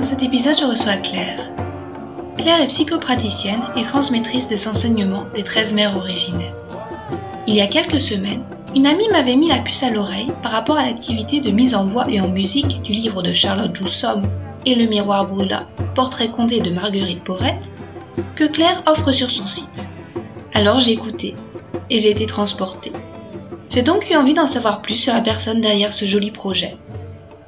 Dans cet épisode, je reçois Claire. Claire est psychopraticienne et transmettrice des enseignements des 13 mères originelles. Il y a quelques semaines, une amie m'avait mis la puce à l'oreille par rapport à l'activité de mise en voix et en musique du livre de Charlotte Joussom et Le miroir brûla, portrait compté de Marguerite Porret, que Claire offre sur son site. Alors j'ai écouté et j'ai été transportée. J'ai donc eu envie d'en savoir plus sur la personne derrière ce joli projet.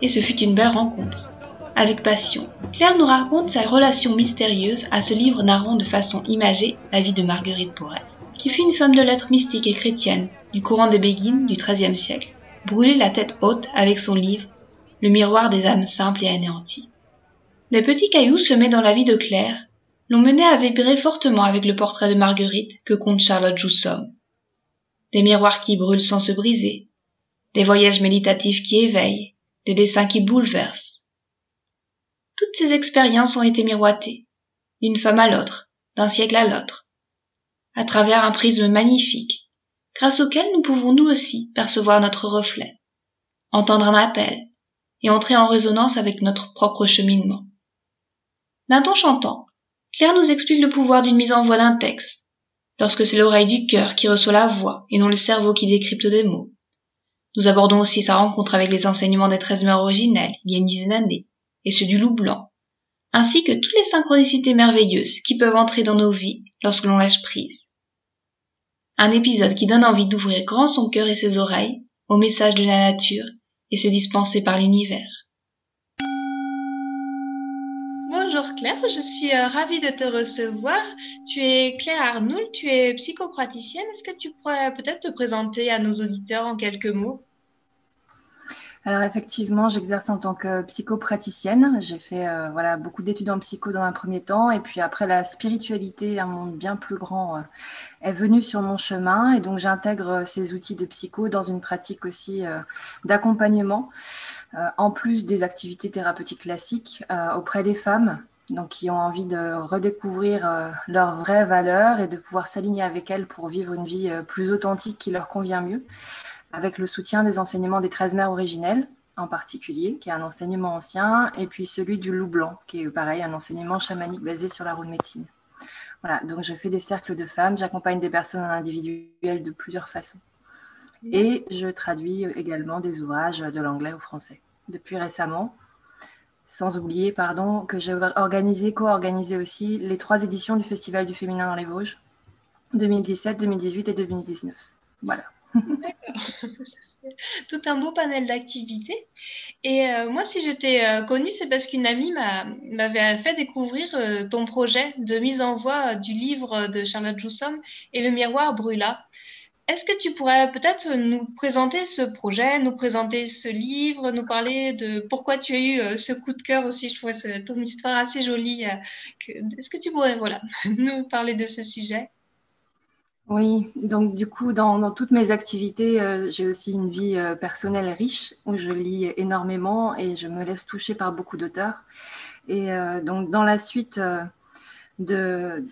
Et ce fut une belle rencontre avec passion. Claire nous raconte sa relation mystérieuse à ce livre narrant de façon imagée la vie de Marguerite Porret, qui fut une femme de lettres mystique et chrétienne du courant des Béguines du XIIIe siècle, brûlée la tête haute avec son livre Le miroir des âmes simples et anéanties. Les petits cailloux semés dans la vie de Claire l'ont mené à vibrer fortement avec le portrait de Marguerite que compte Charlotte Joussom. Des miroirs qui brûlent sans se briser, des voyages méditatifs qui éveillent, des dessins qui bouleversent, toutes ces expériences ont été miroitées, d'une femme à l'autre, d'un siècle à l'autre, à travers un prisme magnifique, grâce auquel nous pouvons nous aussi percevoir notre reflet, entendre un appel et entrer en résonance avec notre propre cheminement. D'un ton chantant, Claire nous explique le pouvoir d'une mise en voix d'un texte, lorsque c'est l'oreille du cœur qui reçoit la voix et non le cerveau qui décrypte des mots. Nous abordons aussi sa rencontre avec les enseignements des treize mères originelles il y a une dizaine d'années, et ceux du loup blanc, ainsi que toutes les synchronicités merveilleuses qui peuvent entrer dans nos vies lorsque l'on lâche prise. Un épisode qui donne envie d'ouvrir grand son cœur et ses oreilles au message de la nature et se dispenser par l'univers. Bonjour Claire, je suis euh, ravie de te recevoir. Tu es Claire Arnoul, tu es psychopraticienne. Est-ce que tu pourrais peut-être te présenter à nos auditeurs en quelques mots? Alors effectivement, j'exerce en tant que psychopraticienne. J'ai fait euh, voilà beaucoup d'études en psycho dans un premier temps, et puis après la spiritualité, un monde bien plus grand, euh, est venu sur mon chemin, et donc j'intègre euh, ces outils de psycho dans une pratique aussi d'accompagnement, en plus des activités thérapeutiques classiques auprès des femmes. Donc, qui ont envie de redécouvrir leurs vraies valeurs et de pouvoir s'aligner avec elles pour vivre une vie plus authentique qui leur convient mieux avec le soutien des enseignements des 13 mères originelles, en particulier, qui est un enseignement ancien, et puis celui du loup blanc, qui est pareil, un enseignement chamanique basé sur la roue de médecine. Voilà, donc je fais des cercles de femmes, j'accompagne des personnes individuelles de plusieurs façons. Et je traduis également des ouvrages de l'anglais au français. Depuis récemment, sans oublier, pardon, que j'ai organisé, co-organisé aussi les trois éditions du Festival du féminin dans les Vosges, 2017, 2018 et 2019. Voilà. Tout un beau panel d'activités. Et euh, moi, si j'étais euh, connue, c'est parce qu'une amie m'avait fait découvrir euh, ton projet de mise en voix du livre de Charlotte Joussom et le miroir brûla. Est-ce que tu pourrais peut-être nous présenter ce projet, nous présenter ce livre, nous parler de pourquoi tu as eu ce coup de cœur aussi? Je trouvais ton histoire assez jolie. Est-ce que tu pourrais voilà, nous parler de ce sujet? Oui, donc du coup, dans, toutes mes activités, euh, j'ai aussi une vie euh, personnelle riche où je lis énormément et je me laisse toucher par beaucoup d'auteurs. Et euh, donc, dans la suite de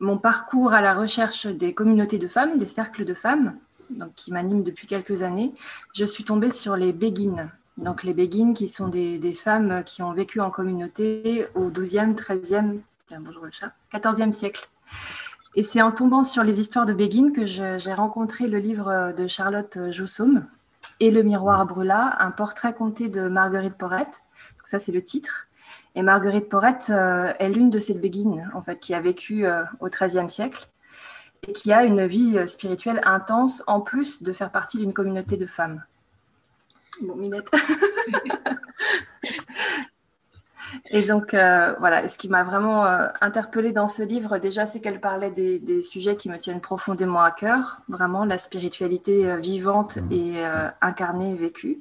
mon parcours à la recherche des communautés de femmes, des cercles de femmes, qui m'animent depuis quelques années, je suis tombée sur les béguines. Donc, les béguines qui sont des, femmes qui ont vécu en communauté au 12e, 13e, bonjour le chat, 14e siècle. Et c'est en tombant sur les histoires de Béguine que j'ai rencontré le livre de Charlotte Joussom et Le miroir brûla, un portrait compté de Marguerite Porrette. ça, c'est le titre. Et Marguerite Porrette euh, est l'une de ces Béguines, en fait, qui a vécu euh, au XIIIe siècle et qui a une vie euh, spirituelle intense, en plus de faire partie d'une communauté de femmes. Bon, Minette. Et donc, euh, voilà, ce qui m'a vraiment euh, interpellée dans ce livre, déjà, c'est qu'elle parlait des, sujets qui me tiennent profondément à cœur, vraiment la spiritualité euh, vivante mmh. et incarnée, vécue.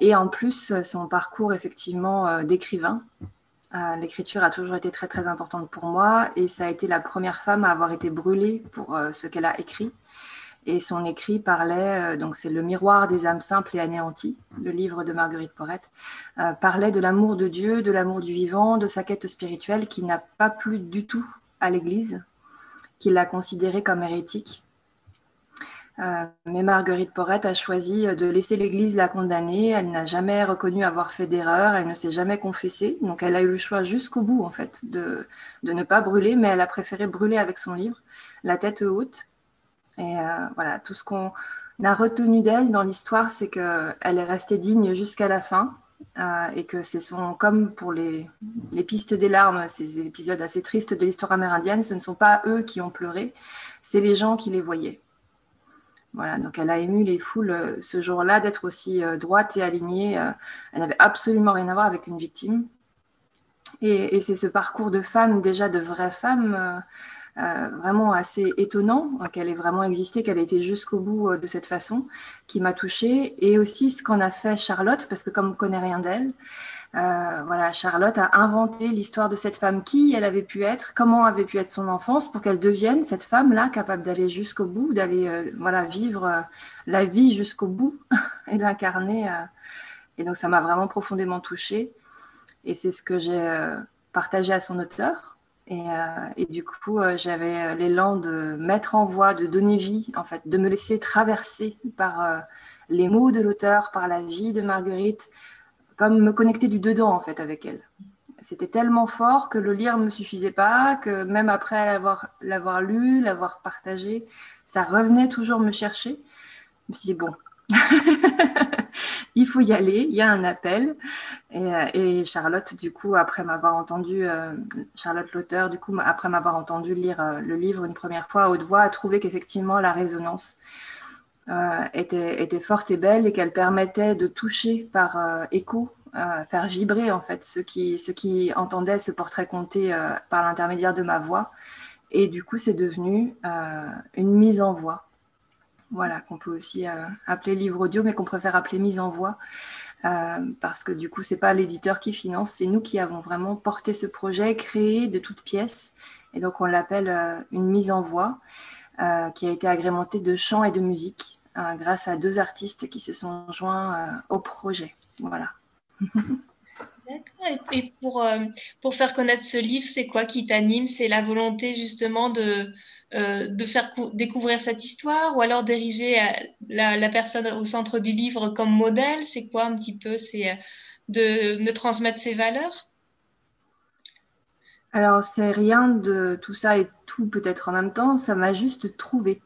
et en plus, son parcours, effectivement, d'écrivain, L'écriture a toujours été très très importante pour moi et ça a été la première femme à avoir été brûlée pour ce qu'elle a écrit. Et son écrit parlait, donc c'est Le miroir des âmes simples et anéanties, le livre de Marguerite Porrette, parlait de l'amour de Dieu, de l'amour du vivant, de sa quête spirituelle qui n'a pas plu du tout à l'Église, qui l'a considérée comme hérétique euh, mais Marguerite Porrette a choisi de laisser l'Église la condamner. Elle n'a jamais reconnu avoir fait d'erreur, elle ne s'est jamais confessée. Donc elle a eu le choix jusqu'au bout, en fait, de, de, ne pas brûler, mais elle a préféré brûler avec son livre, la tête haute. Et euh, voilà, tout ce qu'on a retenu d'elle dans l'histoire, c'est qu'elle est restée digne jusqu'à la fin. Euh, et que c'est son, comme pour les, les pistes des larmes, ces épisodes assez tristes de l'histoire amérindienne, ce ne sont pas eux qui ont pleuré, c'est les gens qui les voyaient. Voilà, donc elle a ému les foules euh, ce jour-là d'être aussi droite et alignée. Elle n'avait absolument rien à voir avec une victime. Et, c'est ce parcours de femme, déjà de vraie femme, vraiment assez étonnant, qu'elle ait vraiment existé, qu'elle ait été jusqu'au bout de cette façon, qui m'a touchée. Et aussi ce qu'en a fait Charlotte, parce que comme on ne connaît rien d'elle, euh, voilà, Charlotte a inventé l'histoire de cette femme, qui elle avait pu être, comment avait pu être son enfance, pour qu'elle devienne cette femme-là capable d'aller jusqu'au bout, d'aller euh, voilà vivre euh, la vie jusqu'au bout et l'incarner. et donc ça m'a vraiment profondément touchée. Et c'est ce que j'ai partagé à son auteur. Et, et du coup, j'avais l'élan de mettre en voix, de donner vie, en fait, de me laisser traverser par les mots de l'auteur, par la vie de Marguerite, comme me connecter du dedans en fait avec elle. C'était tellement fort que le lire ne me suffisait pas, que même après l'avoir lu, l'avoir partagé, ça revenait toujours me chercher. Je me suis dit, bon, il faut y aller, il y a un appel. Et, Charlotte, du coup, après m'avoir entendu, euh, Charlotte l'auteur, du coup, après m'avoir entendu lire euh, le livre une première fois à haute voix, a trouvé qu'effectivement la résonance euh, était, forte et belle et qu'elle permettait de toucher par euh, écho, euh, faire vibrer en fait ceux qui, ceux qui entendaient ce portrait compté par l'intermédiaire de ma voix. Et du coup, c'est devenu une mise en voix. Voilà, qu'on peut aussi appeler livre audio, mais qu'on préfère appeler mise en voix. parce que du coup, c'est pas l'éditeur qui finance, c'est nous qui avons vraiment porté ce projet, créé de toutes pièces. Et donc, on l'appelle une mise en voix, qui a été agrémentée de chants et de musique. Euh, grâce à deux artistes qui se sont joints euh, au projet. Voilà. D'accord. Et, pour, euh, pour faire connaître ce livre, c'est quoi qui t'anime? C'est la volonté justement de, de faire découvrir cette histoire ou alors d'ériger la, la, personne au centre du livre comme modèle? C'est quoi un petit peu? C'est de, de transmettre ses valeurs? Alors, c'est rien de tout ça et tout peut-être en même temps, ça m'a juste trouvé.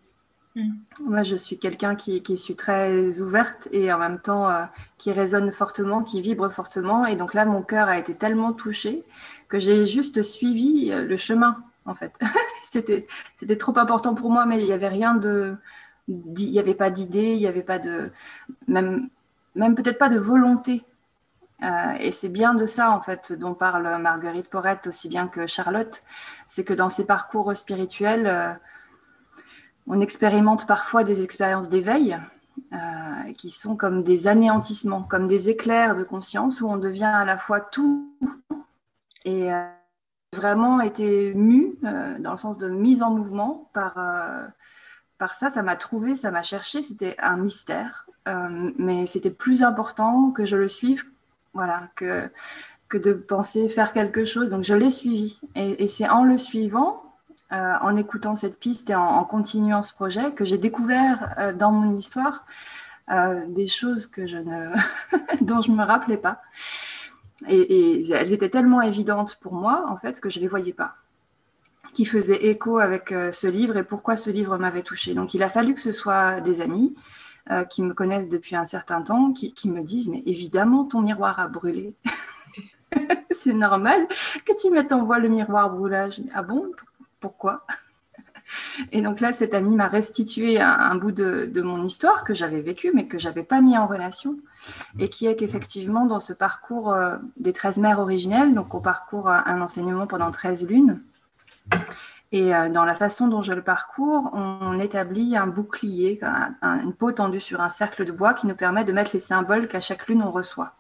Mm. Moi, je suis quelqu'un qui, qui suis très ouverte et en même temps euh, qui résonne fortement, qui vibre fortement. Et donc là, mon cœur a été tellement touché que j'ai juste suivi euh, le chemin, en fait. c'était, c'était trop important pour moi, mais il n'y avait rien de. Il n'y avait pas d'idée, il n'y avait pas de. Même, même peut-être pas de volonté. Euh, et c'est bien de ça, en fait, dont parle Marguerite Porrette aussi bien que Charlotte. C'est que dans ses parcours spirituels, euh, on expérimente parfois des expériences d'éveil euh, qui sont comme des anéantissements, comme des éclairs de conscience où on devient à la fois tout et vraiment été mu euh, dans le sens de mise en mouvement par, par ça. Ça m'a trouvé, ça m'a cherché, c'était un mystère, mais c'était plus important que je le suive, voilà, que, que de penser faire quelque chose. Donc je l'ai suivi et, c'est en le suivant euh, en écoutant cette piste et en, continuant ce projet que j'ai découvert euh, dans mon histoire euh, des choses que je ne dont je me rappelais pas. Et, elles étaient tellement évidentes pour moi, en fait, que je les voyais pas qui faisaient écho avec ce livre et pourquoi ce livre m'avait touché. Donc il a fallu que ce soit des amis qui me connaissent depuis un certain temps, qui, qui me disent, mais évidemment, ton miroir a brûlé. c'est normal que tu mettes en voie le miroir brûlage. Ah bon? Pourquoi? Et donc là, cette amie m'a restitué un, bout de, mon histoire que j'avais vécu, mais que j'avais pas mis en relation, et qui est qu'effectivement, dans ce parcours euh, des 13 mères originelles, donc on parcourt un enseignement pendant 13 lunes, et euh, dans la façon dont je le parcours, on, établit un bouclier, une peau tendue sur un cercle de bois qui nous permet de mettre les symboles qu'à chaque lune on reçoit.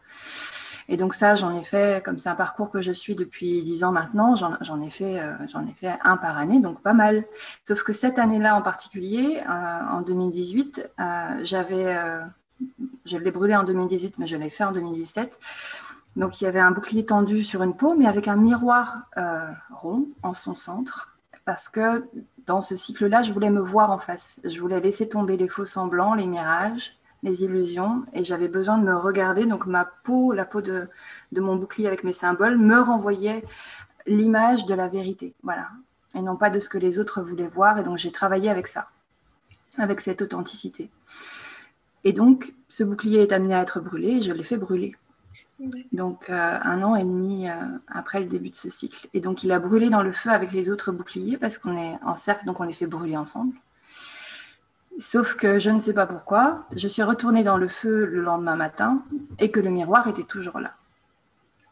Et donc ça, j'en ai fait, comme c'est un parcours que je suis depuis dix ans maintenant, j'en ai, fait, euh, j'en ai fait un par année, donc pas mal. Sauf que cette année-là en particulier, euh, en 2018, j'avais, je l'ai brûlé en 2018, mais je l'ai fait en 2017. Donc il y avait un bouclier tendu sur une peau, mais avec un miroir rond en son centre, parce que dans ce cycle-là, je voulais me voir en face. Je voulais laisser tomber les faux semblants, les mirages, les illusions, et j'avais besoin de me regarder. Donc ma peau, la peau de, mon bouclier avec mes symboles, me renvoyait l'image de la vérité. Voilà. Et non pas de ce que les autres voulaient voir. Et donc j'ai travaillé avec ça, avec cette authenticité. Et donc, ce bouclier est amené à être brûlé et je l'ai fait brûler. Donc, euh, un an et demi euh, après le début de ce cycle. Et donc, il a brûlé dans le feu avec les autres boucliers parce qu'on est en cercle, donc on les fait brûler ensemble. Sauf que je ne sais pas pourquoi, je suis retournée dans le feu le lendemain matin et que le miroir était toujours là,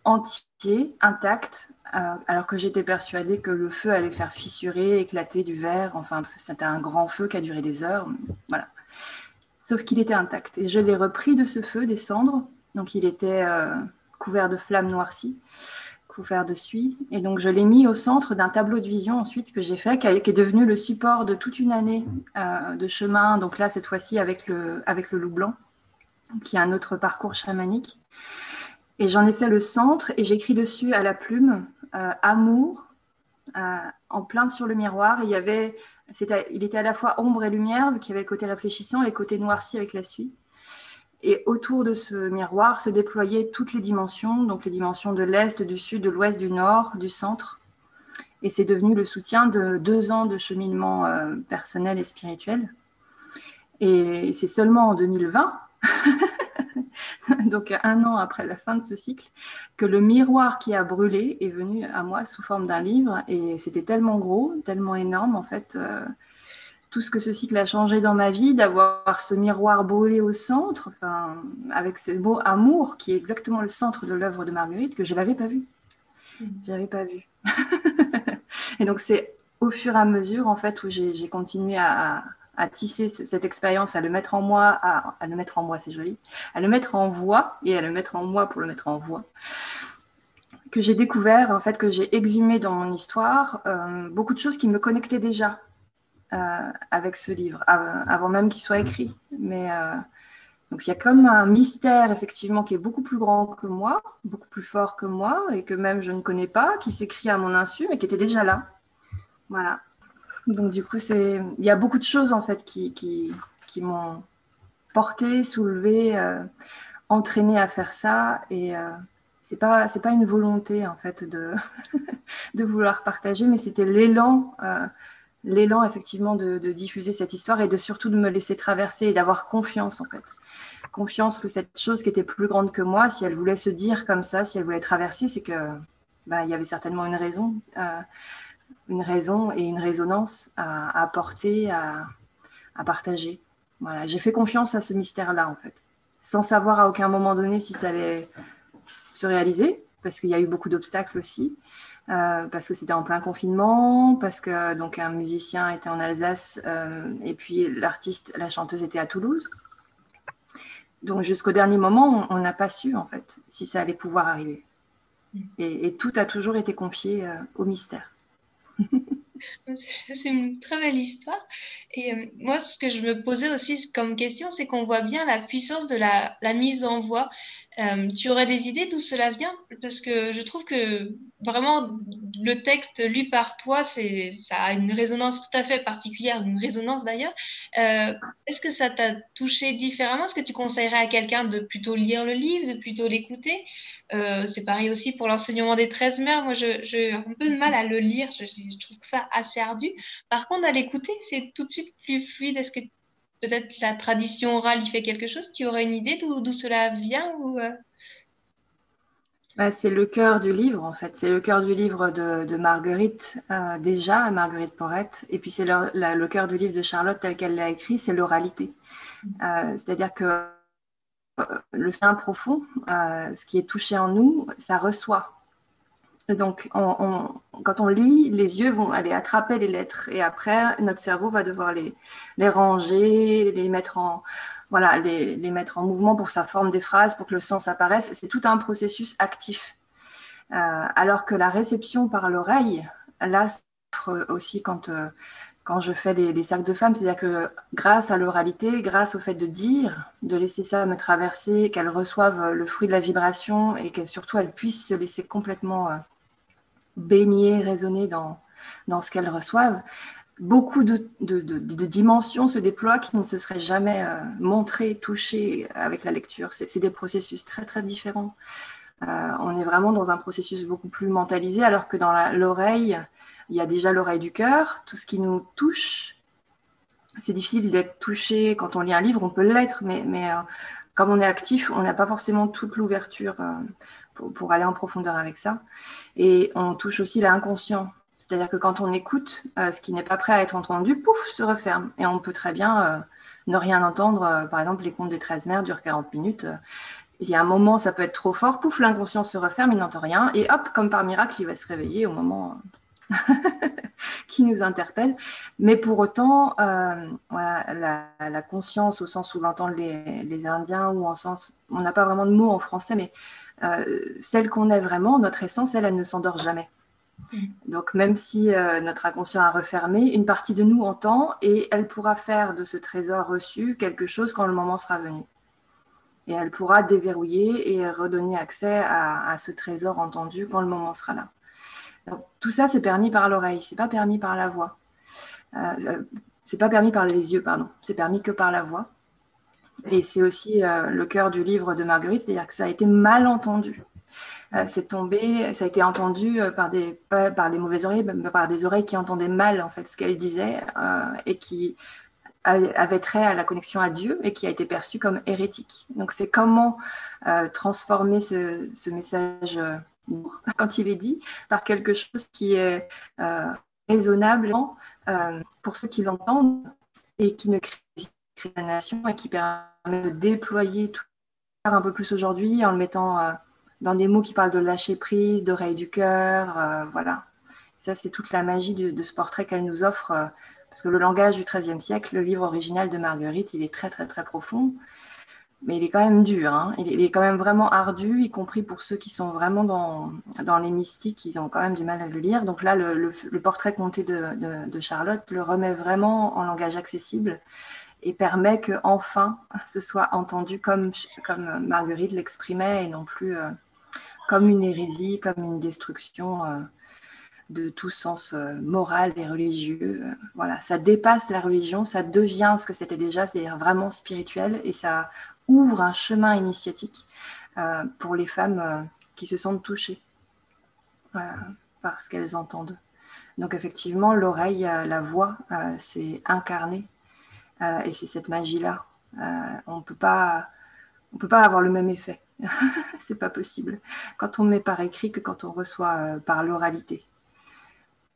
entier, intact, euh, alors que j'étais persuadée que le feu allait faire fissurer, éclater du verre, enfin, parce que c'était un grand feu qui a duré des heures. Voilà. Sauf qu'il était intact. Et je l'ai repris de ce feu, des cendres, donc il était euh, couvert de flammes noircies, couvert de suie. Et donc je l'ai mis au centre d'un tableau de vision ensuite que j'ai fait, qui, est devenu le support de toute une année euh, de chemin. Donc là, cette fois-ci avec le, avec le loup blanc, qui est un autre parcours chamanique. Et j'en ai fait le centre et j'écris dessus à la plume euh, amour en plein sur le miroir. il, y avait, il était à la fois ombre et lumière, vu qu'il y avait le côté réfléchissant, les côtés noircis avec la suie. Et autour de ce miroir se déployaient toutes les dimensions, donc les dimensions de l'Est, du Sud, de l'Ouest, du Nord, du Centre. Et c'est devenu le soutien de deux ans de cheminement euh, personnel et spirituel. Et c'est seulement en 2020, donc un an après la fin de ce cycle, que le miroir qui a brûlé est venu à moi sous forme d'un livre. Et c'était tellement gros, tellement énorme en fait. Euh, tout ce que ce cycle a changé dans ma vie, d'avoir ce miroir brûlé au centre, enfin, avec ce mot amour, qui est exactement le centre de l'œuvre de Marguerite, que je ne l'avais pas vu. Mm. Je l'avais pas vu. et donc, c'est au fur et à mesure, en fait, où j'ai continué à, tisser cette expérience, à le mettre en moi, à, le mettre en moi, c'est joli, à le mettre en voix et à le mettre en moi pour le mettre en voix que j'ai découvert, en fait, que j'ai exhumé dans mon histoire euh, beaucoup de choses qui me connectaient déjà avec ce livre, avant même qu'il soit écrit. Mais euh, donc il y a comme un mystère effectivement qui est beaucoup plus grand que moi, beaucoup plus fort que moi et que même je ne connais pas, qui s'écrit à mon insu mais qui était déjà là. Voilà. Donc du coup c'est, il y a beaucoup de choses en fait qui, qui, qui m'ont porté, soulevé, euh, entraîné à faire ça et euh, c'est pas c'est pas une volonté en fait de de vouloir partager, mais c'était l'élan euh, l'élan effectivement de, diffuser cette histoire et de surtout de me laisser traverser et d'avoir confiance en fait. Confiance que cette chose qui était plus grande que moi, si elle voulait se dire comme ça, si elle voulait traverser, c'est que bah, il y avait certainement une raison, euh, une raison et une résonance à, apporter, à, à, partager. Voilà, j'ai fait confiance à ce mystère-là en fait, sans savoir à aucun moment donné si ça allait se réaliser, parce qu'il y a eu beaucoup d'obstacles aussi. Euh, parce que c'était en plein confinement, parce que donc un musicien était en Alsace euh, et puis l'artiste, la chanteuse était à Toulouse. Donc jusqu'au dernier moment, on n'a pas su en fait si ça allait pouvoir arriver. Et, tout a toujours été confié euh, au mystère. C'est une très belle histoire. Et moi, ce que je me posais aussi comme question, c'est qu'on voit bien la puissance de la, la mise en voix. Tu aurais des idées d'où cela vient? Parce que je trouve que vraiment, le texte lu par toi, c'est, ça a une résonance tout à fait particulière, une résonance d'ailleurs. Euh, est-ce que ça t'a touché différemment? Est-ce que tu conseillerais à quelqu'un de plutôt lire le livre, de plutôt l'écouter? Euh, C'est pareil aussi pour l'enseignement des 13 mères. Moi, j'ai un peu de mal à le lire. Je, trouve ça assez ardu. Par contre, à l'écouter, c'est tout de suite plus fluide. Est-ce que peut-être la tradition orale y fait quelque chose? Tu aurais une idée d'où, cela vient ou, euh? Bah, c'est le cœur du livre, en fait. C'est le cœur du livre de, Marguerite, euh, déjà, Marguerite Porrette. Et puis, c'est le, cœur du livre de Charlotte tel qu'elle l'a écrit, c'est l'oralité. Euh, c'est-à-dire que le fin profond, ce qui est touché en nous, ça reçoit. Donc, quand on lit, les yeux vont aller attraper les lettres et après, notre cerveau va devoir les, ranger, les mettre en, voilà, les, mettre en mouvement pour ça forme des phrases, pour que le sens apparaisse. C'est tout un processus actif. Euh, alors que la réception par l'oreille, là, aussi quand, euh, quand je fais les, sacs de femmes, c'est-à-dire que grâce à l'oralité, grâce au fait de dire, de laisser ça me traverser, qu'elles reçoivent le fruit de la vibration et que surtout elles puissent se laisser complètement euh, baigner, résonner dans, dans ce qu'elles reçoivent, beaucoup de, dimensions se déploient qui ne se seraient jamais euh, montrées, touchées avec la lecture. C'est des processus très, très différents. Euh, on est vraiment dans un processus beaucoup plus mentalisé, alors que dans l'oreille, il y a déjà l'oreille du cœur, tout ce qui nous touche. C'est difficile d'être touché quand on lit un livre, on peut l'être, mais, mais euh, comme on est actif, on n'a pas forcément toute l'ouverture pour, aller en profondeur avec ça. Et on touche aussi l'inconscient. C'est-à-dire que quand on écoute, euh, ce qui n'est pas prêt à être entendu, pouf, se referme. Et on peut très bien euh, ne rien entendre. Euh, par exemple, les contes des 13 mères durent 40 minutes. il y a un moment, ça peut être trop fort, pouf, l'inconscient se referme, il n'entend rien. Et hop, comme par miracle, il va se réveiller au moment qui nous interpelle. Mais pour autant, voilà, la, conscience au sens où l'entendent les, les, Indiens ou en sens, on n'a pas vraiment de mots en français, mais celle qu'on est vraiment, notre essence, elle, ne s'endort jamais. Donc même si euh, notre inconscient a refermé, une partie de nous entend et elle pourra faire de ce trésor reçu quelque chose quand le moment sera venu. Et elle pourra déverrouiller et redonner accès à, ce trésor entendu quand le moment sera là. Tout ça, c'est permis par l'oreille, c'est pas permis par la voix. Euh, euh, c'est pas permis par les yeux, pardon. C'est permis que par la voix. Et c'est aussi le cœur du livre de Marguerite, c'est-à-dire que ça a été mal entendu. Euh, c'est tombé, ça a été entendu euh, par des par les mauvaises oreilles, par des oreilles qui entendaient mal en fait ce qu'elle disait euh, et qui avait trait à la connexion à Dieu et qui a été perçu comme hérétique. Donc c'est comment transformer ce, ce message quand il est dit par quelque chose qui est raisonnable pour ceux qui l'entendent et qui ne crée et qui permet de déployer tout un peu plus aujourd'hui en le mettant dans des mots qui parlent de lâcher prise, d'oreille du cœur, euh, voilà. Ça, c'est toute la magie de, ce portrait qu'elle nous offre, euh, parce que le langage du XIIIe siècle, le livre original de Marguerite, il est très, très, très profond, mais il est quand même dur, hein. il, est, quand même vraiment ardu, y compris pour ceux qui sont vraiment dans, dans les mystiques, ils ont quand même du mal à le lire. Donc là, le, portrait compté de, de, Charlotte le remet vraiment en langage accessible et permet que enfin ce soit entendu comme, comme Marguerite l'exprimait et non plus... Euh, comme une hérésie, comme une destruction euh, de tout sens euh, moral et religieux. Voilà, ça dépasse la religion, ça devient ce que c'était déjà, c'est-à-dire vraiment spirituel, et ça ouvre un chemin initiatique pour les femmes qui se sentent touchées par ce qu'elles entendent. Donc effectivement, l'oreille, la voix, c'est incarné, et c'est cette magie-là. on ne peut pas avoir le même effet. c'est pas possible quand on met par écrit que quand on reçoit euh, par l'oralité.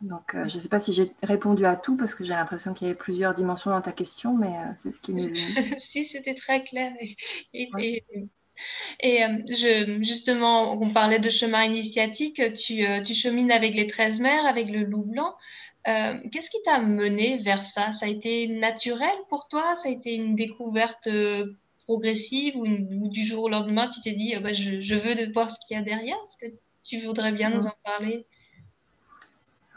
Donc, euh, je ne sais pas si j'ai répondu à tout parce que j'ai l'impression qu'il y avait plusieurs dimensions dans ta question, mais euh, c'est ce qui m'est venu. si, c'était très clair. Et, je, justement, on parlait de chemin initiatique. Tu, tu, chemines avec les 13 mères, avec le loup blanc. Qu'est-ce qui t'a mené vers ça? Ça a été naturel pour toi? Ça a été une découverte progressive ou, du jour au lendemain, tu t'es dit, oh, bah, je, veux de voir ce qu'il y a derrière? Est-ce que tu voudrais bien nous en parler?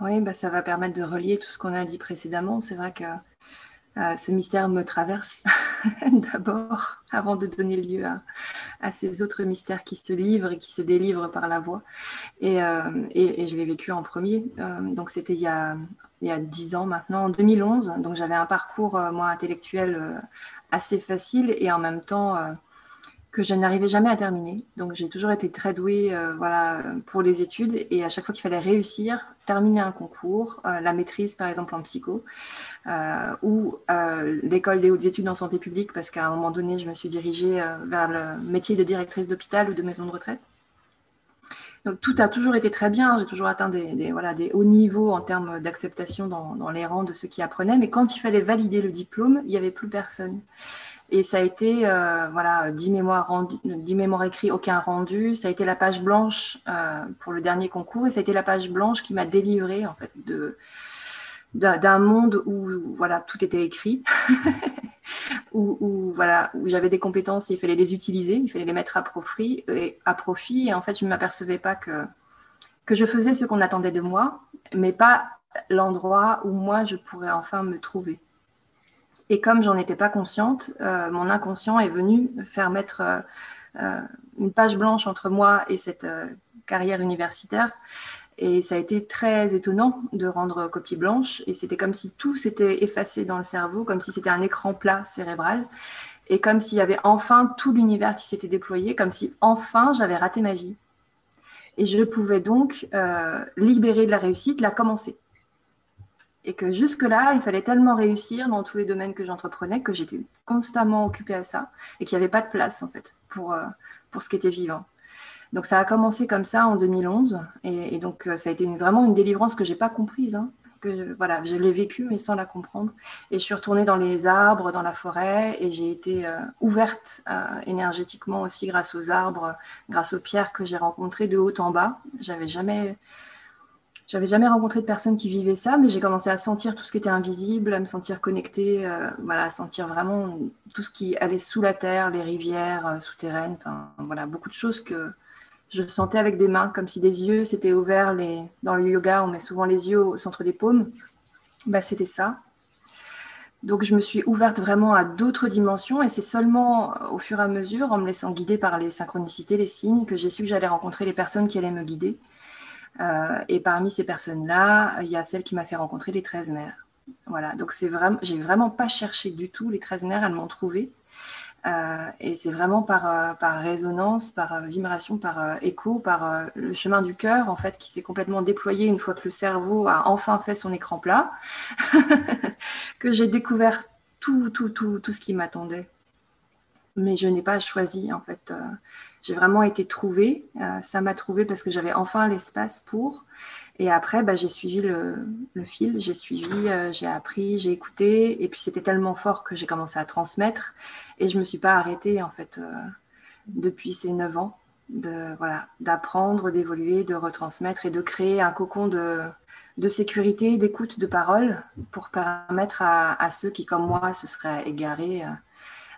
Oui, bah, ça va permettre de relier tout ce qu'on a dit précédemment. C'est vrai que euh, ce mystère me traverse d'abord avant de donner lieu à, ces autres mystères qui se livrent et qui se délivrent par la voix. Et, euh, et, je l'ai vécu en premier. Euh, donc c'était il y a il y a dix ans maintenant, en 2011. Donc j'avais un parcours, moi, intellectuel assez facile et en même temps euh, que je n'arrivais jamais à terminer. Donc j'ai toujours été très douée euh, voilà, pour les études et à chaque fois qu'il fallait réussir, terminer un concours, euh, la maîtrise par exemple en psycho, ou l'école des hautes études en santé publique parce qu'à un moment donné je me suis dirigée vers le métier de directrice d'hôpital ou de maison de retraite. Donc tout a toujours été très bien, j'ai toujours atteint des, voilà, des hauts niveaux en termes d'acceptation dans, dans, les rangs de ceux qui apprenaient, mais quand il fallait valider le diplôme, il n'y avait plus personne. Et ça a été, voilà, 10 mémoires, rendu, 10 mémoires écrits, aucun rendu. Ça a été la page blanche pour le dernier concours. Et ça a été la page blanche qui m'a délivrée, en fait, de, d'un monde où voilà tout était écrit, où, voilà où j'avais des compétences et il fallait les utiliser, il fallait les mettre à profit et en fait je ne m'apercevais pas que je faisais ce qu'on attendait de moi, mais pas l'endroit où moi je pourrais enfin me trouver. Et comme j'en étais pas consciente, euh, mon inconscient est venu faire mettre euh, euh, une page blanche entre moi et cette carrière universitaire et ça a été très étonnant de rendre copie blanche. Et c'était comme si tout s'était effacé dans le cerveau, comme si c'était un écran plat cérébral. Et comme s'il y avait enfin tout l'univers qui s'était déployé, comme si enfin j'avais raté ma vie. Et je pouvais donc libérer de la réussite, la commencer. Et que jusque-là, il fallait tellement réussir dans tous les domaines que j'entreprenais que j'étais constamment occupée à ça et qu'il n'y avait pas de place en fait pour, euh, pour ce qui était vivant. Donc ça a commencé comme ça en 2011 et, donc euh, ça a été vraiment une délivrance que j'ai pas comprise. Hein, que voilà, je l'ai vécu mais sans la comprendre. Et je suis retournée dans les arbres, dans la forêt et j'ai été euh, ouverte énergétiquement aussi grâce aux arbres, grâce aux pierres que j'ai rencontrées de haut en bas. J'avais jamais j'avais jamais rencontré de personnes qui vivaient ça, mais j'ai commencé à sentir tout ce qui était invisible, à me sentir connectée, voilà, à sentir vraiment tout ce qui allait sous la terre, les rivières souterraines, enfin voilà, beaucoup de choses que je sentais avec des mains, comme si des yeux s'étaient ouverts. Les... Dans le yoga, on met souvent les yeux au centre des paumes. Bah, c'était ça. Donc je me suis ouverte vraiment à d'autres dimensions et c'est seulement au fur et à mesure, en me laissant guider par les synchronicités, les signes, que j'ai su que j'allais rencontrer les personnes qui allaient me guider. Euh, et parmi ces personnes-là, il y a celle qui m'a fait rencontrer les 13 mères. Voilà, donc c'est vraiment, j'ai vraiment pas cherché du tout les 13 mères, elles m'ont trouvée. Euh, et c'est vraiment par, euh, par résonance, par vibration, par écho, par le chemin du cœur, en fait, qui s'est complètement déployé une fois que le cerveau a enfin fait son écran plat, que j'ai découvert tout, tout, tout, tout ce qui m'attendait. Mais je n'ai pas choisi, en fait. J'ai vraiment été trouvée. ça m'a trouvée parce que j'avais enfin l'espace pour. Et après, bah, j'ai suivi le, fil, j'ai suivi, euh, j'ai appris, j'ai écouté. Et puis c'était tellement fort que j'ai commencé à transmettre. Et je ne me suis pas arrêtée, en fait, euh, depuis ces neuf ans, de, voilà, d'apprendre, d'évoluer, de retransmettre et de créer un cocon de, de sécurité, d'écoute, de parole pour permettre à, ceux qui, comme moi, se seraient égarés euh,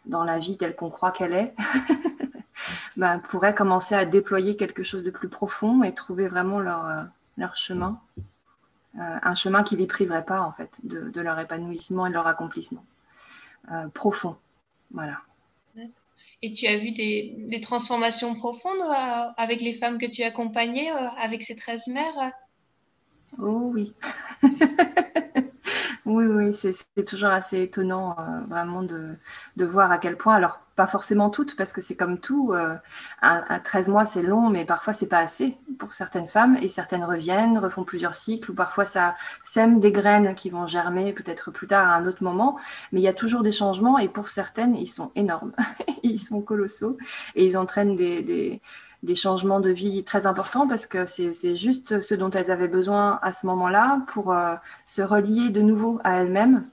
dans la vie telle qu'on croit qu'elle est. ben, pourraient commencer à déployer quelque chose de plus profond et trouver vraiment leur leur chemin, euh, un chemin qui ne les priverait pas en fait de, leur épanouissement et de leur accomplissement euh, profond. Voilà. Et tu as vu des, transformations profondes euh, avec les femmes que tu accompagnais, avec ces 13 mères? Oh oui. oui, c'est toujours assez étonnant vraiment de, voir à quel point, alors pas forcément toutes, parce que c'est comme tout, euh, un, 13 mois c'est long, mais parfois c'est pas assez pour certaines femmes, et certaines reviennent, refont plusieurs cycles, ou parfois ça sème des graines qui vont germer peut-être plus tard à un autre moment, mais il y a toujours des changements, et pour certaines, ils sont énormes, ils sont colossaux, et ils entraînent des, des changements de vie très importants, parce que c'est juste ce dont elles avaient besoin à ce moment-là pour euh, se relier de nouveau à elles-mêmes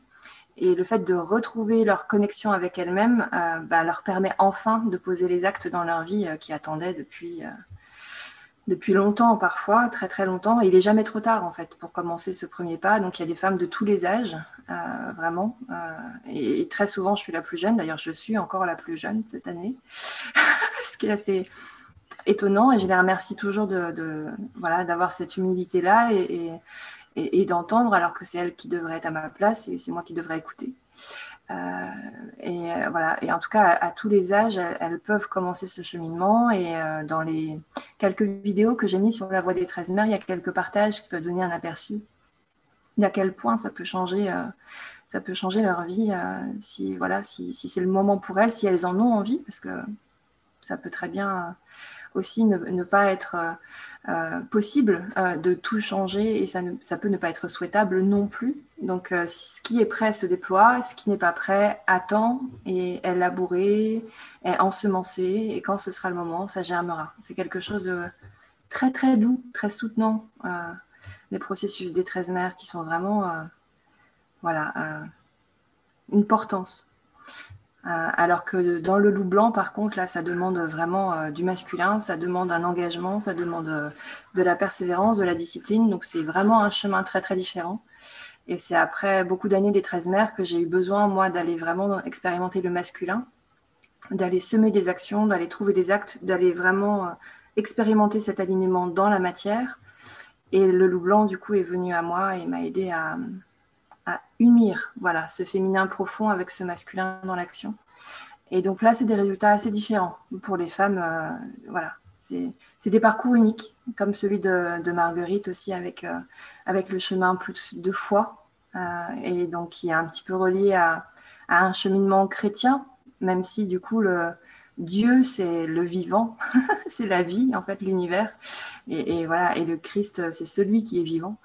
et le fait de retrouver leur connexion avec elles-mêmes euh, bah, leur permet enfin de poser les actes dans leur vie euh, qui attendaient depuis, depuis longtemps parfois, très très longtemps. Et il n'est jamais trop tard en fait pour commencer ce premier pas. Donc il y a des femmes de tous les âges, vraiment. Et, très souvent je suis la plus jeune. D'ailleurs je suis encore la plus jeune cette année, ce qui est assez étonnant. Et je les remercie toujours de, voilà d'avoir cette humilité là et et, d'entendre alors que c'est elle qui devrait être à ma place et c'est moi qui devrais écouter. Euh, et euh, voilà. Et en tout cas, à, tous les âges, elles, peuvent commencer ce cheminement. Et euh, dans les quelques vidéos que j'ai mises sur la voie des 13 mères, il y a quelques partages qui peuvent donner un aperçu d'à quel point ça peut changer, ça peut changer leur vie si voilà, si, si c'est le moment pour elles, si elles en ont envie, parce que ça peut très bien aussi ne, pas être euh, euh, possible euh, de tout changer et ça, ça peut ne pas être souhaitable non plus. Donc, ce qui est prêt se déploie, ce qui n'est pas prêt attend et est labouré, est ensemencé et quand ce sera le moment, ça germera. C'est quelque chose de très très doux, très soutenant. les processus des 13 mères qui sont vraiment, voilà, une portance. Alors que dans le loup blanc, par contre, là, ça demande vraiment du masculin, ça demande un engagement, ça demande de la persévérance, de la discipline. Donc, c'est vraiment un chemin très, très différent. Et c'est après beaucoup d'années des 13 mères que j'ai eu besoin, moi, d'aller vraiment expérimenter le masculin, d'aller semer des actions, d'aller trouver des actes, d'aller vraiment expérimenter cet alignement dans la matière. Et le loup blanc, du coup, est venu à moi et m'a aidé à, unir voilà, ce féminin profond avec ce masculin dans l'action. Et donc là, c'est des résultats assez différents pour les femmes. Euh, voilà, c'est des parcours uniques, comme celui de, Marguerite aussi, avec, euh, avec le chemin plus de foi, euh, et donc qui est un petit peu relié à, à, un cheminement chrétien, même si du coup le, Dieu, c'est le vivant, c'est la vie, en fait, l'univers. Et, voilà, et le Christ, c'est celui qui est vivant.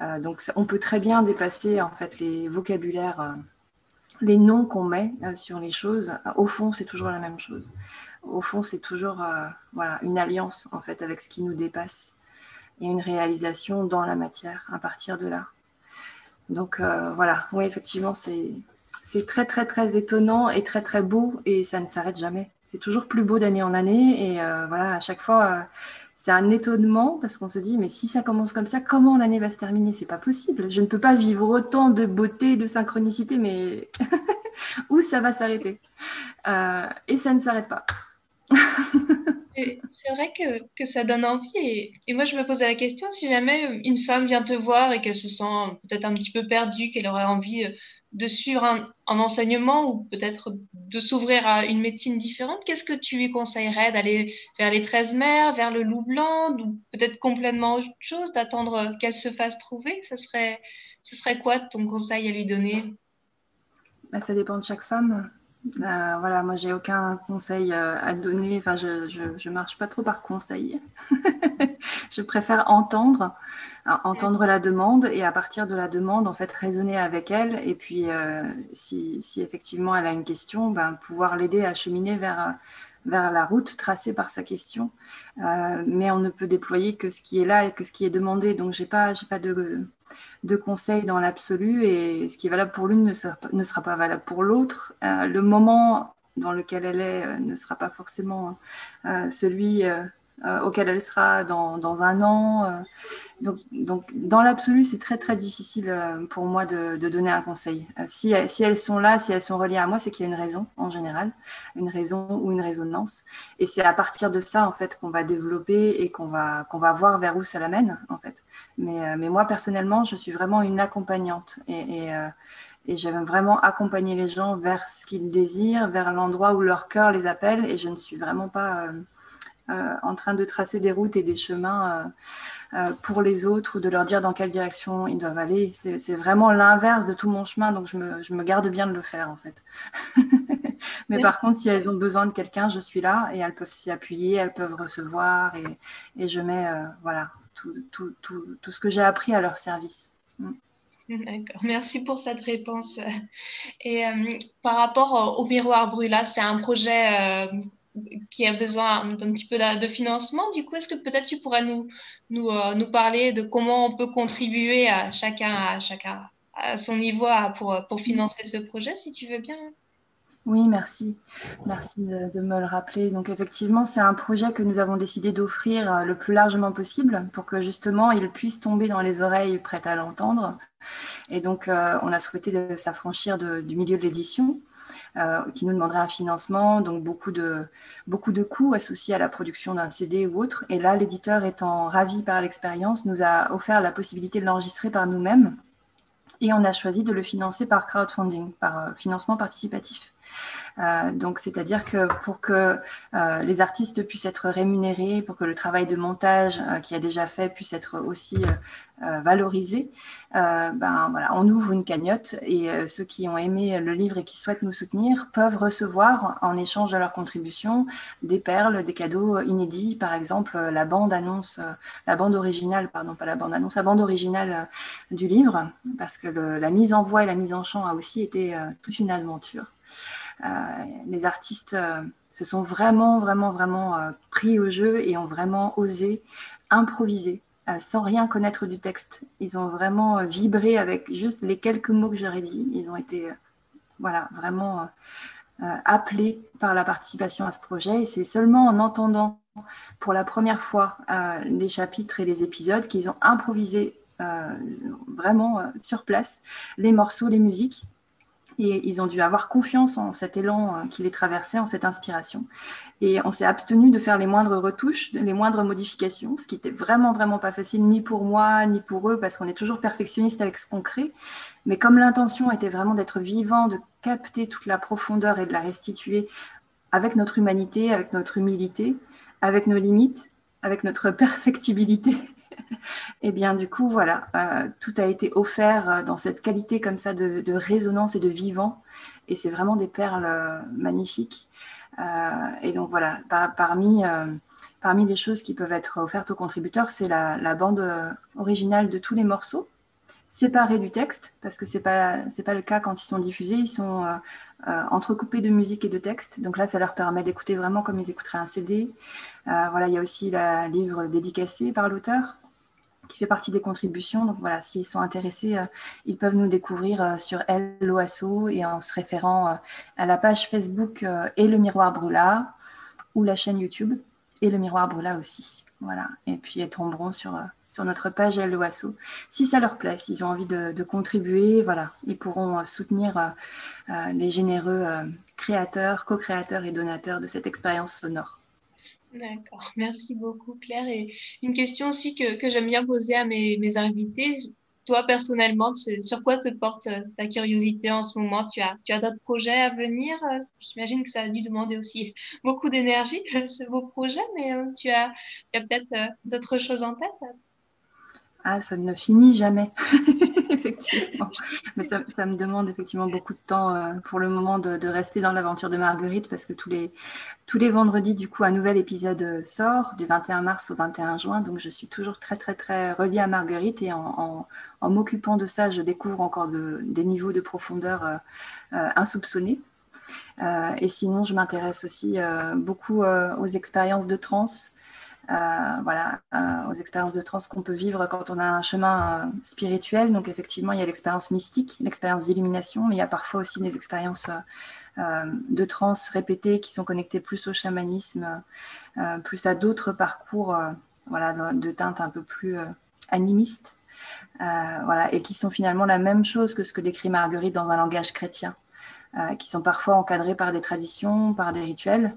Euh, donc, on peut très bien dépasser, en fait, les vocabulaires, euh, les noms qu'on met euh, sur les choses. Au fond, c'est toujours la même chose. Au fond, c'est toujours voilà, une alliance, en fait, avec ce qui nous dépasse et une réalisation dans la matière à partir de là. Donc, voilà, oui, effectivement, c'est c'est très très très étonnant et très très beau et ça ne s'arrête jamais. C'est toujours plus beau d'année en année et euh, voilà à chaque fois euh, c'est un étonnement parce qu'on se dit mais si ça commence comme ça comment l'année va se terminer? C'est pas possible. Je ne peux pas vivre autant de beauté de synchronicité mais où ça va s'arrêter? Euh, et ça ne s'arrête pas. c'est vrai que, ça donne envie et, et, moi je me posais la question si jamais une femme vient te voir et qu'elle se sent peut-être un petit peu perdue qu'elle aurait envie de suivre un, enseignement ou peut-être de s'ouvrir à une médecine différente, qu'est-ce que tu lui conseillerais? D'aller vers les 13 mers, vers le loup blanc, ou peut-être complètement autre chose, d'attendre qu'elle se fasse trouver? Ce serait, serait quoi ton conseil à lui donner? Bah, Ça dépend de chaque femme. Euh, voilà, moi j'ai aucun conseil euh, à donner. Enfin, je, je, marche pas trop par conseil. je préfère entendre, euh, entendre la demande et à partir de la demande, en fait, raisonner avec elle. Et puis, si, si, effectivement elle a une question, ben, pouvoir l'aider à cheminer vers vers la route tracée par sa question. mais on ne peut déployer que ce qui est là et que ce qui est demandé. Donc, j'ai pas, j'ai pas de de conseils dans l'absolu et ce qui est valable pour l'une ne sera, pas valable pour l'autre. Euh, le moment dans lequel elle est euh, ne sera pas forcément euh, auquel elle sera dans, dans un an. Donc, donc, dans l'absolu, c'est très très difficile pour moi de, donner un conseil. Si, si, elles sont là, si elles sont reliées à moi, c'est qu'il y a une raison en général, une raison ou une résonance. Et c'est à partir de ça en fait qu'on va développer et qu'on va qu'on va voir vers où ça l'amène en fait. Mais, euh, mais, moi, personnellement, je suis vraiment une accompagnante. Et, et, euh, j'aime vraiment accompagner les gens vers ce qu'ils désirent, vers l'endroit où leur cœur les appelle. Et je ne suis vraiment pas euh, en train de tracer des routes et des chemins pour les autres ou de leur dire dans quelle direction ils doivent aller. C'est vraiment l'inverse de tout mon chemin. Donc, je me, je me, garde bien de le faire, en fait. Mais par contre, si elles ont besoin de quelqu'un, je suis là et elles peuvent s'y appuyer, elles peuvent recevoir et, et je mets, voilà, tout, tout, tout, tout ce que j'ai appris à leur service. Mm. D'accord, merci pour cette réponse. Et euh, par rapport au, miroir brûla, c'est un projet euh, qui a besoin d'un petit peu de, financement. Du coup, est-ce que peut-être tu pourrais nous, nous, euh, nous, parler de comment on peut contribuer à chacun à, chacun à son niveau pour, pour financer ce projet, si tu veux bien? Oui, merci. Merci de, me le rappeler. Donc effectivement, c'est un projet que nous avons décidé d'offrir euh, le plus largement possible pour que justement il puisse tomber dans les oreilles prêtes à l'entendre. Et donc euh, on a souhaité s'affranchir du milieu de l'édition. Euh, qui nous demanderait un financement, donc beaucoup de, beaucoup de coûts associés à la production d'un CD ou autre. Et là, l'éditeur étant ravi par l'expérience, nous a offert la possibilité de l'enregistrer par nous-mêmes. Et on a choisi de le financer par crowdfunding, par financement participatif. Euh, donc, c'est-à-dire que pour que euh, les artistes puissent être rémunérés, pour que le travail de montage euh, qui a déjà fait puisse être aussi valorisé, ben voilà, on ouvre une cagnotte et ceux qui ont aimé le livre et qui souhaitent nous soutenir peuvent recevoir en échange de leur contribution des perles, des cadeaux inédits, par exemple la bande annonce, la bande originale, pardon, pas la bande annonce, la bande originale du livre, parce que la mise en voix et la mise en chant a aussi été toute une aventure. Euh, les artistes euh, se sont vraiment, vraiment, vraiment euh, pris au jeu et ont vraiment osé improviser sans rien connaître du texte. Ils ont vraiment vibré avec juste les quelques mots que j'aurais dit. Ils ont été, voilà, vraiment appelés par la participation à ce projet. Et c'est seulement en entendant pour la première fois les chapitres et les épisodes qu'ils ont improvisé vraiment sur place les morceaux, les musiques. Et ils ont dû avoir confiance en cet élan euh, qui les traversait, en cette inspiration. Et on s'est abstenu de faire les moindres retouches, les moindres modifications, ce qui était vraiment, vraiment pas facile, ni pour moi, ni pour eux, parce qu'on est toujours perfectionniste avec ce qu'on crée. Mais comme l'intention était vraiment d'être vivant, de capter toute la profondeur et de la restituer avec notre humanité, avec notre humilité, avec nos limites, avec notre perfectibilité, et eh bien, du coup, voilà, euh, tout a été offert euh, dans cette qualité comme ça de, résonance et de vivant. Et c'est vraiment des perles euh, magnifiques. et donc, voilà, parmi, parmi les choses qui peuvent être offertes aux contributeurs, c'est la, bande originale de tous les morceaux, séparés du texte, parce que ce n'est pas, pas le cas quand ils sont diffusés. Ils sont entrecoupés de musique et de texte. Donc là, ça leur permet d'écouter vraiment comme ils écouteraient un CD. voilà, il y a aussi le livre dédicacé par l'auteur qui fait partie des contributions. Donc voilà, s'ils sont intéressés, euh, ils peuvent nous découvrir euh, sur LOASO et en se référant euh, à la page Facebook et le miroir brûla ou la chaîne YouTube et le miroir brûla aussi. Voilà. Et puis ils tomberont sur, notre page LOASO. Si ça leur plaît, s'ils ont envie de, contribuer, voilà, ils pourront soutenir les généreux créateurs, co-créateurs et donateurs de cette expérience sonore. D'accord, merci beaucoup Claire. Et une question aussi que, que j'aime bien poser à mes, mes invités. Toi personnellement, sur quoi te porte euh, ta curiosité en ce moment? Tu as, tu as d'autres projets à venir? J'imagine que ça a dû demander aussi beaucoup d'énergie, ce beau projet, mais euh, tu as, tu as peut-être euh, d'autres choses en tête? Ah, ça ne finit jamais. Mais ça, me demande effectivement beaucoup de temps euh, pour le moment de, rester dans l'aventure de Marguerite parce que tous les, tous les vendredis, du coup, un nouvel épisode euh, sort du 21 mars au 21 juin. Donc, je suis toujours très, très, très reliée à Marguerite et en, m'occupant de ça, je découvre encore de, des niveaux de profondeur euh, insoupçonnés. Et sinon, je m'intéresse aussi beaucoup aux expériences de euh, voilà, euh, aux expériences de trans qu'on peut vivre quand on a un chemin euh, spirituel. Donc effectivement, il y a l'expérience mystique, l'expérience d'illumination, mais il y a parfois aussi des expériences de trans répétées qui sont connectées plus au chamanisme, plus à d'autres parcours voilà, de, de, teinte un peu plus animiste. voilà, et qui sont finalement la même chose que ce que décrit Marguerite dans un langage chrétien, qui sont parfois encadrés par des traditions, par des rituels,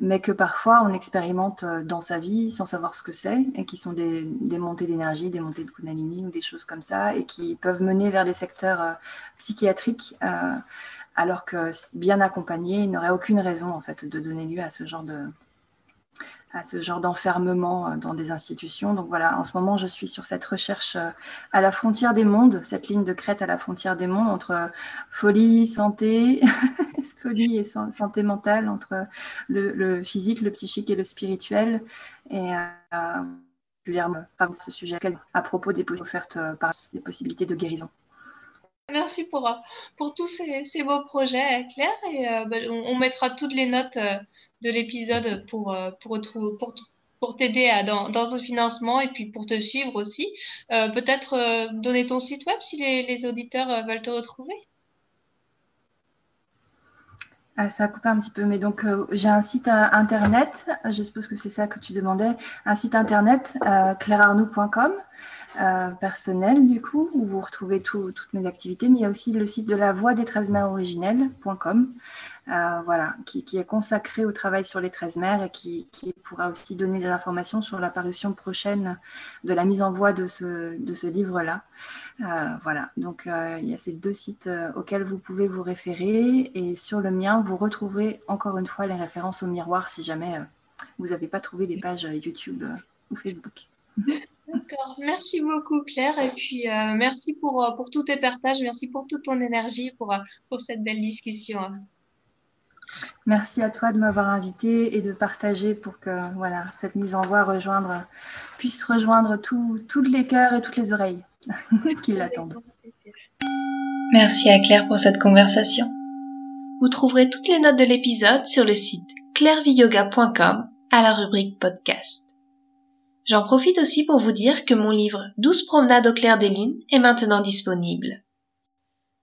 mais que parfois on expérimente euh, dans sa vie sans savoir ce que c'est, et qui sont des, montées d'énergie, des montées de Kundalini ou des choses comme ça, et qui peuvent mener vers des secteurs euh, psychiatriques, euh, alors que bien accompagnés, il n'aurait aucune raison en fait de donner lieu à ce genre de, à ce genre d'enfermement dans des institutions. Donc voilà, en ce moment, je suis sur cette recherche à la frontière des mondes, cette ligne de crête à la frontière des mondes entre folie, santé, folie et santé mentale, entre le, physique, le psychique et le spirituel. Et particulièrement par ce sujet à propos des offertes par des possibilités de guérison. Merci pour, pour tous ces, ces beaux projets, Claire. Et ben, on, mettra toutes les notes de l'épisode pour, euh, pour, pour, pour t'aider dans, dans ce financement et puis pour te suivre aussi. Euh, peut-être euh, donner ton site web si les auditeurs veulent te retrouver. Ah, ça a coupé un petit peu, mais donc j'ai un site internet, je suppose que c'est ça que tu demandais, un site internet, euh, personnel du coup, où vous retrouvez toutes mes activités, mais il y a aussi le site de la voix des 13 mères originelles.com, euh, voilà, qui, est consacré au travail sur les 13 mères et qui, pourra aussi donner des informations sur la parution prochaine de la mise en voie de ce, de ce livre-là. Euh, voilà, donc euh, il y a ces deux sites auxquels vous pouvez vous référer et sur le mien, vous retrouverez encore une fois les références au miroir si jamais vous n'avez pas trouvé des pages YouTube ou Facebook. D'accord, merci beaucoup Claire et puis merci pour, pour tous tes partages, merci pour toute ton énergie, pour, pour cette belle discussion. Merci à toi de m'avoir invité et de partager pour que voilà, cette mise en voie rejoindre, puisse rejoindre tous les cœurs et toutes les oreilles qui l'attendent. Merci à Claire pour cette conversation. Vous trouverez toutes les notes de l'épisode sur le site claireviyoga.com à la rubrique podcast. J'en profite aussi pour vous dire que mon livre 12 promenades au clair des lunes est maintenant disponible.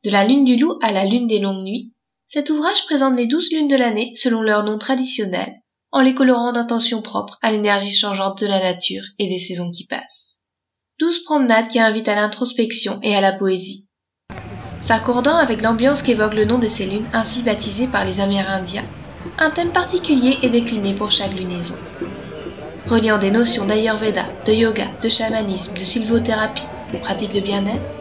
De la lune du loup à la lune des longues nuits, Cet ouvrage présente les douze lunes de l'année selon leur nom traditionnel, en les colorant d'intentions propres à l'énergie changeante de la nature et des saisons qui passent. Douze promenades qui invitent à l'introspection et à la poésie. S'accordant avec l'ambiance qu'évoque le nom de ces lunes ainsi baptisées par les Amérindiens, un thème particulier est décliné pour chaque lunaison. Reliant des notions d'Ayurveda, de yoga, de chamanisme, de sylvothérapie, de pratiques de bien-être,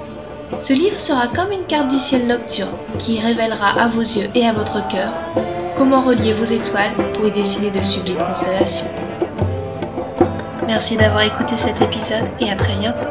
ce livre sera comme une carte du ciel nocturne qui révélera à vos yeux et à votre cœur comment relier vos étoiles pour y dessiner de sublimes constellations. Merci d'avoir écouté cet épisode et à très bientôt.